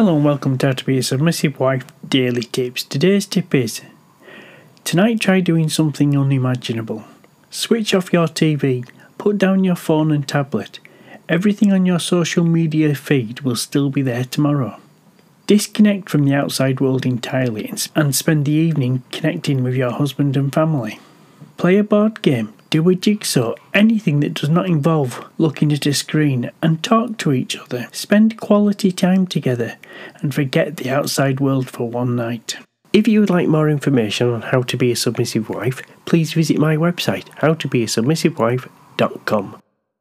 Hello and welcome to How to Be a Submissive Wife Daily Tips. Today's tip is Tonight try doing something unimaginable. Switch off your TV, put down your phone and tablet. Everything on your social media feed will still be there tomorrow. Disconnect from the outside world entirely and spend the evening connecting with your husband and family. Play a board game, do a jigsaw, anything that does not involve looking at a screen, and talk to each other. Spend quality time together and forget the outside world for one night. If you would like more information on how to be a submissive wife, please visit my website, howtobeasubmissivewife.com.